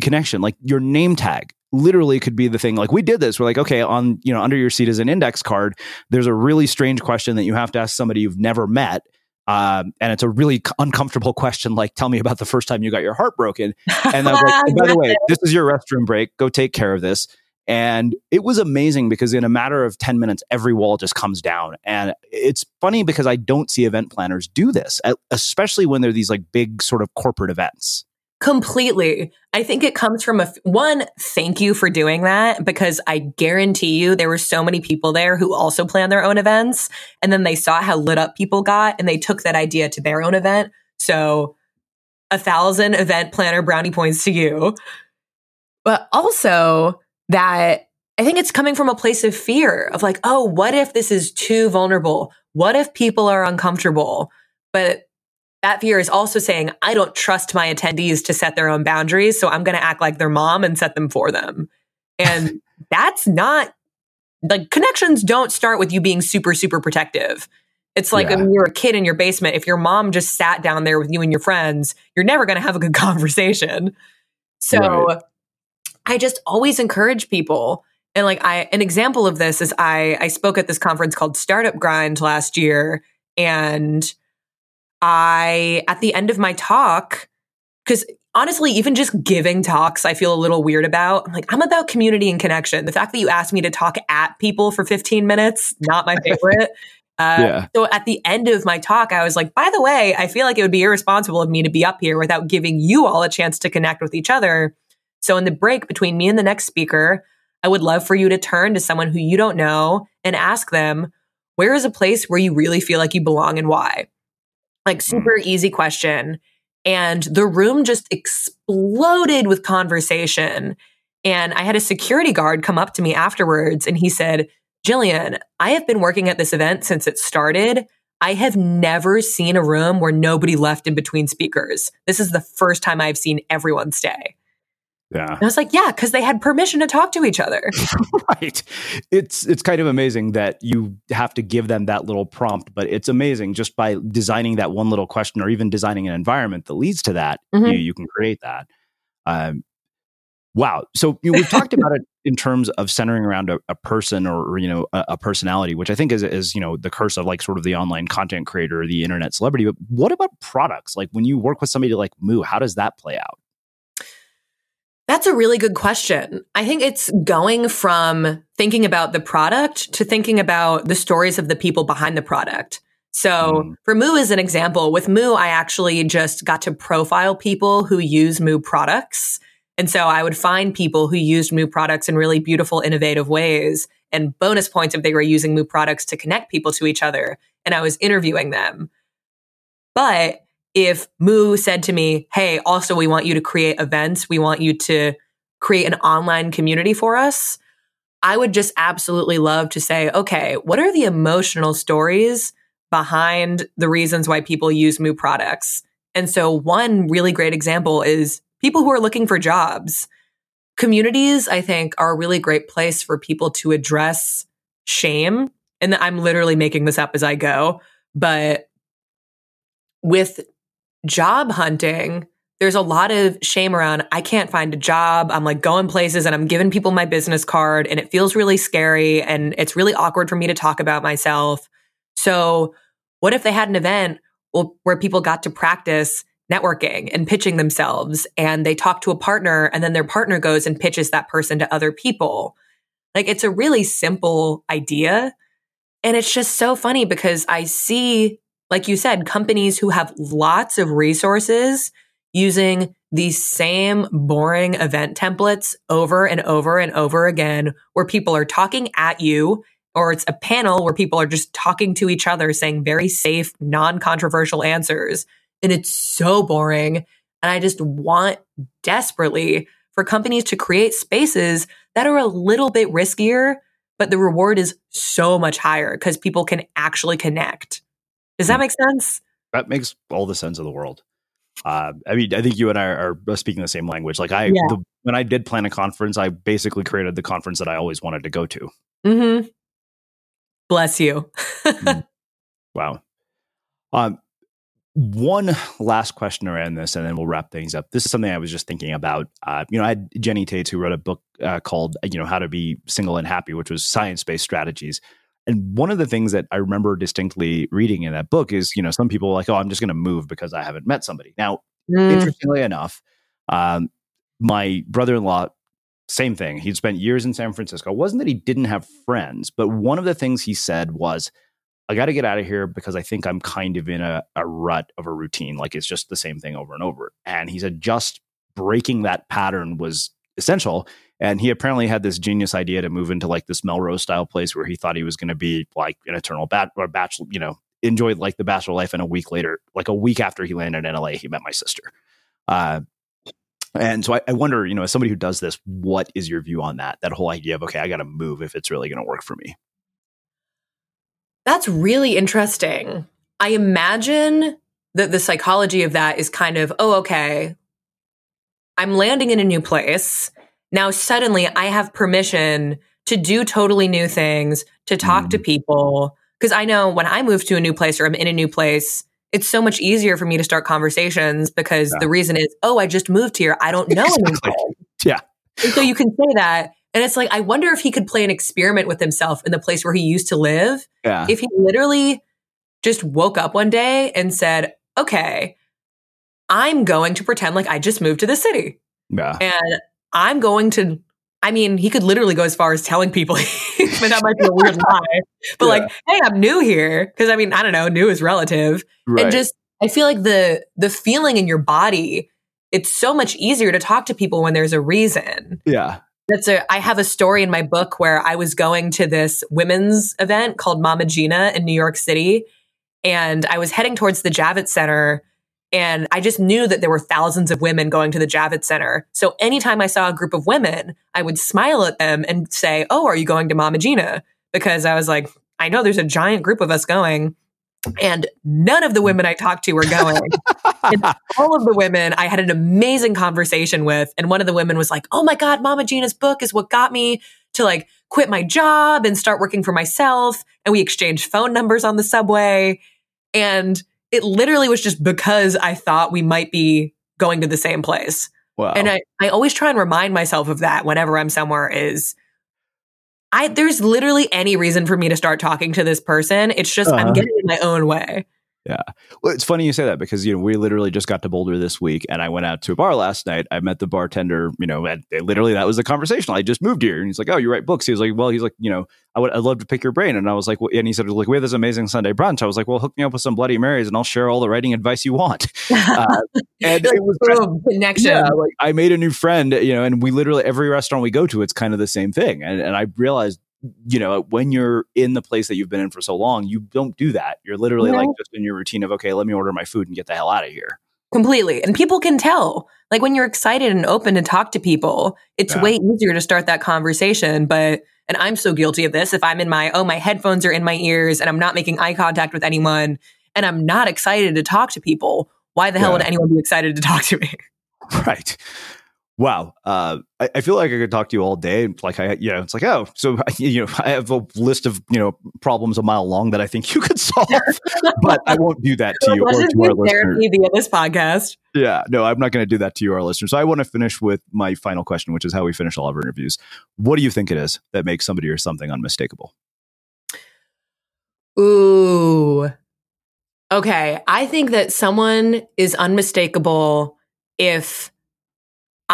[SPEAKER 3] connection. Like your name tag literally could be the thing. Like we did this. We're like, okay, on you know under your seat is an index card. There's a really strange question that you have to ask somebody you've never met. Um, and it's a really uncomfortable question, like, tell me about the first time you got your heart broken. And I was like, by the way, this is your restroom break. Go take care of this. And it was amazing because in a matter of 10 minutes, every wall just comes down. And it's funny because I don't see event planners do this, especially when they're these like big sort of corporate events.
[SPEAKER 2] Completely. I think it comes from a one, thank you for doing that because I guarantee you there were so many people there who also plan their own events. And then they saw how lit up people got and they took that idea to their own event. So a thousand event planner brownie points to you. But also, that I think it's coming from a place of fear of like, oh, what if this is too vulnerable? What if people are uncomfortable? But that fear is also saying, I don't trust my attendees to set their own boundaries. So I'm going to act like their mom and set them for them. And that's not like connections don't start with you being super, super protective. It's like yeah. when you're a kid in your basement, if your mom just sat down there with you and your friends, you're never going to have a good conversation. So right. I just always encourage people. And like I an example of this is I I spoke at this conference called Startup Grind last year and I at the end of my talk cuz honestly even just giving talks I feel a little weird about. I'm like I'm about community and connection. The fact that you asked me to talk at people for 15 minutes not my favorite. Uh, yeah. So at the end of my talk, I was like, by the way, I feel like it would be irresponsible of me to be up here without giving you all a chance to connect with each other. So in the break between me and the next speaker, I would love for you to turn to someone who you don't know and ask them, where is a place where you really feel like you belong and why? Like super mm-hmm. easy question. And the room just exploded with conversation. And I had a security guard come up to me afterwards and he said, Jillian, I have been working at this event since it started. I have never seen a room where nobody left in between speakers. This is the first time I've seen everyone stay.
[SPEAKER 3] Yeah. And
[SPEAKER 2] I was like, yeah, because they had permission to talk to each other.
[SPEAKER 3] right. It's it's kind of amazing that you have to give them that little prompt, but it's amazing just by designing that one little question or even designing an environment that leads to that, mm-hmm. you, you, can create that. Um, wow. So you know, we've talked about it in terms of centering around a, a person or, or, you know a, a, personality, which I think is is you know the curse of like sort of the online content creator, the internet celebrity. But what about products? Like when you work with somebody like Moo, how does that play out?
[SPEAKER 2] That's a really good question. I think it's going from thinking about the product to thinking about the stories of the people behind the product. So mm. for Moo as an example, with Moo, I actually just got to profile people who use Moo products. And so I would find people who used Moo products in really beautiful, innovative ways and bonus points if they were using Moo products to connect people to each other. And I was interviewing them. But if Moo said to me, Hey, also, we want you to create events. We want you to create an online community for us. I would just absolutely love to say, okay, what are the emotional stories behind the reasons why people use Moo products? And so, one really great example is people who are looking for jobs. Communities, I think, are a really great place for people to address shame. And I'm literally making this up as I go, but with job hunting, there's a lot of shame around I can't find a job. I'm like going places and I'm giving people my business card and it feels really scary and it's really awkward for me to talk about myself. So, what if they had an event where people got to practice networking and pitching themselves and they talk to a partner and then their partner goes and pitches that person to other people? Like it's a really simple idea. And it's just so funny because I see like you said, companies who have lots of resources using these same boring event templates over and over and over again, where people are talking at you, or it's a panel where people are just talking to each other, saying very safe, non controversial answers. And it's so boring. And I just want desperately for companies to create spaces that are a little bit riskier, but the reward is so much higher because people can actually connect. Does that hmm. make sense?
[SPEAKER 3] That makes all the sense of the world. Uh, I mean, I think you and I are speaking the same language. Like I, yeah. the, when I did plan a conference, I basically created the conference that I always wanted to go to.
[SPEAKER 2] Mm-hmm. Bless you.
[SPEAKER 3] mm. Wow. Um, one last question around this, and then we'll wrap things up. This is something I was just thinking about. Uh, you know, I had Jenny Taitz who wrote a book uh, called "You know How to Be Single and Happy," which was science based strategies. And one of the things that I remember distinctly reading in that book is, you know, some people are like, "Oh, I'm just going to move because I haven't met somebody." Now, mm. interestingly enough, um, my brother in law, same thing. He'd spent years in San Francisco. It wasn't that he didn't have friends, but one of the things he said was I got to get out of here because I think I'm kind of in a, a rut of a routine. Like it's just the same thing over and over. And he said just breaking that pattern was essential. And he apparently had this genius idea to move into like this Melrose style place where he thought he was going to be like an eternal bat or bachelor, you know, enjoyed like the bachelor life. And a week later, like a week after he landed in LA, he met my sister. Uh, and so I, I, wonder, you know, as somebody who does this, what is your view on that? That whole idea of, okay, I got to move if it's really going to work for me.
[SPEAKER 2] That's really interesting. I imagine that the psychology of that is kind of, oh, okay, I'm landing in a new place. Now, suddenly I have permission to do totally new things, to talk mm. to people. Because I know when I move to a new place or I'm in a new place, it's so much easier for me to start conversations because yeah. the reason is, oh, I just moved here. I don't know exactly. anyone.
[SPEAKER 3] Yeah.
[SPEAKER 2] And so you can say that. And it's like, I wonder if he could play an experiment with himself in the place where he used to live.
[SPEAKER 3] Yeah.
[SPEAKER 2] If he literally just woke up one day and said, okay, I'm going to pretend like I just moved to the city.
[SPEAKER 3] Yeah.
[SPEAKER 2] And I'm going to, I mean, he could literally go as far as telling people, but that might be a weird lie. But yeah. like, hey, I'm new here. Cause I mean, I don't know, new is relative. Right. And just, I feel like the, the feeling in your body, it's so much easier to talk to people when there's a reason.
[SPEAKER 3] Yeah.
[SPEAKER 2] That's a, I have a story in my book where I was going to this women's event called Mama Gena in New York City. And I was heading towards the Javits Center. And I just knew that there were thousands of women going to the Javits Center. So anytime I saw a group of women, I would smile at them and say, Oh, are you going to Mama Gena? Because I was like, I know there's a giant group of us going. And none of the women I talked to were going. all of the women I had an amazing conversation with. And one of the women was like, Oh my God, Mama Gena's book is what got me to like quit my job and start working for myself. And we exchanged phone numbers on the subway. And it literally was just because I thought we might be going to the same place.
[SPEAKER 3] Wow.
[SPEAKER 2] And I, I always try and remind myself of that whenever I'm somewhere is I there's literally any reason for me to start talking to this person. It's just uh, I'm uh-huh. getting in my own way.
[SPEAKER 3] Yeah. Well, it's funny you say that because, you know, we literally just got to Boulder this week and I went out to a bar last night. I met the bartender, you know, and literally that was the conversation. I just moved here. And he's like, Oh, you write books. He was like, Well, he's like, you know, I would, I'd love to pick your brain. And I was like, well, and he said, like, we have this amazing Sunday brunch. I was like, well, hook me up with some Bloody Marys and I'll share all the writing advice you want. Uh,
[SPEAKER 2] and it was boom, connection.
[SPEAKER 3] Yeah, like I made a new friend, you know, and we literally, every restaurant we go to, it's kind of the same thing. And, and I realized you know, when you're in the place that you've been in for so long, you don't do that. You're literally like just in your routine of, okay, let me order my food and get the hell out of here.
[SPEAKER 2] Completely. And people can tell. Like when you're excited and open to talk to people, it's yeah. way easier to start that conversation. But, and I'm so guilty of this. If I'm in my, oh, my headphones are in my ears and I'm not making eye contact with anyone and I'm not excited to talk to people, why the hell yeah. would anyone be excited to talk to me?
[SPEAKER 3] Right. Wow. Uh, I, I, feel like I could talk to you all day. Like I, you know, it's like, oh, so you know, I have a list of you know problems a mile long that I think you could solve, but I won't do that to you or to our listeners.
[SPEAKER 2] Via this podcast.
[SPEAKER 3] Yeah, no, I'm not going to do that to you, our listeners. So I want to finish with my final question, which is how we finish all of our interviews. What do you think it is that makes somebody or something unmistakable?
[SPEAKER 2] Ooh. Okay, I think that someone is unmistakable if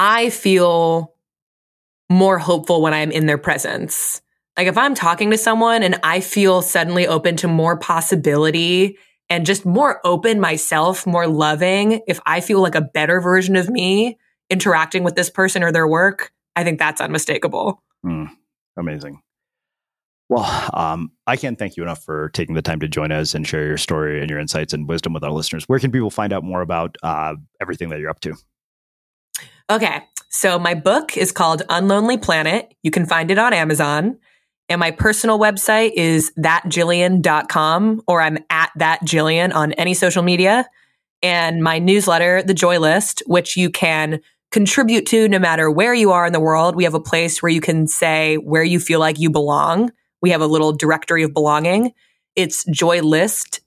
[SPEAKER 2] I feel more hopeful when I'm in their presence. Like if I'm talking to someone and I feel suddenly open to more possibility and just more open myself, more loving, if I feel like a better version of me interacting with this person or their work, I think that's unmistakable.
[SPEAKER 3] Mm, amazing. Well, um, I can't thank you enough for taking the time to join us and share your story and your insights and wisdom with our listeners. Where can people find out more about uh, everything that you're up to?
[SPEAKER 2] Okay. So my book is called Unlonely Planet. You can find it on Amazon. And my personal website is thatjillian.com or I'm at thatjillian on any social media. And my newsletter, The Joy List, which you can contribute to no matter where you are in the world. We have a place where you can say where you feel like you belong. We have a little directory of belonging. It's joylist.nyc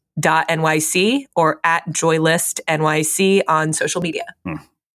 [SPEAKER 2] or at joylistnyc on social media.
[SPEAKER 3] Hmm.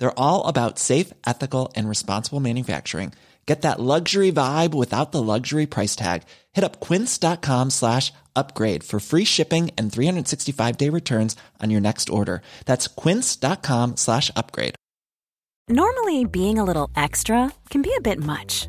[SPEAKER 8] They're all about safe, ethical, and responsible manufacturing. Get that luxury vibe without the luxury price tag. Hit up quince.com slash upgrade for free shipping and 365 day returns on your next order. That's quince.com slash upgrade.
[SPEAKER 5] Normally, being a little extra can be a bit much,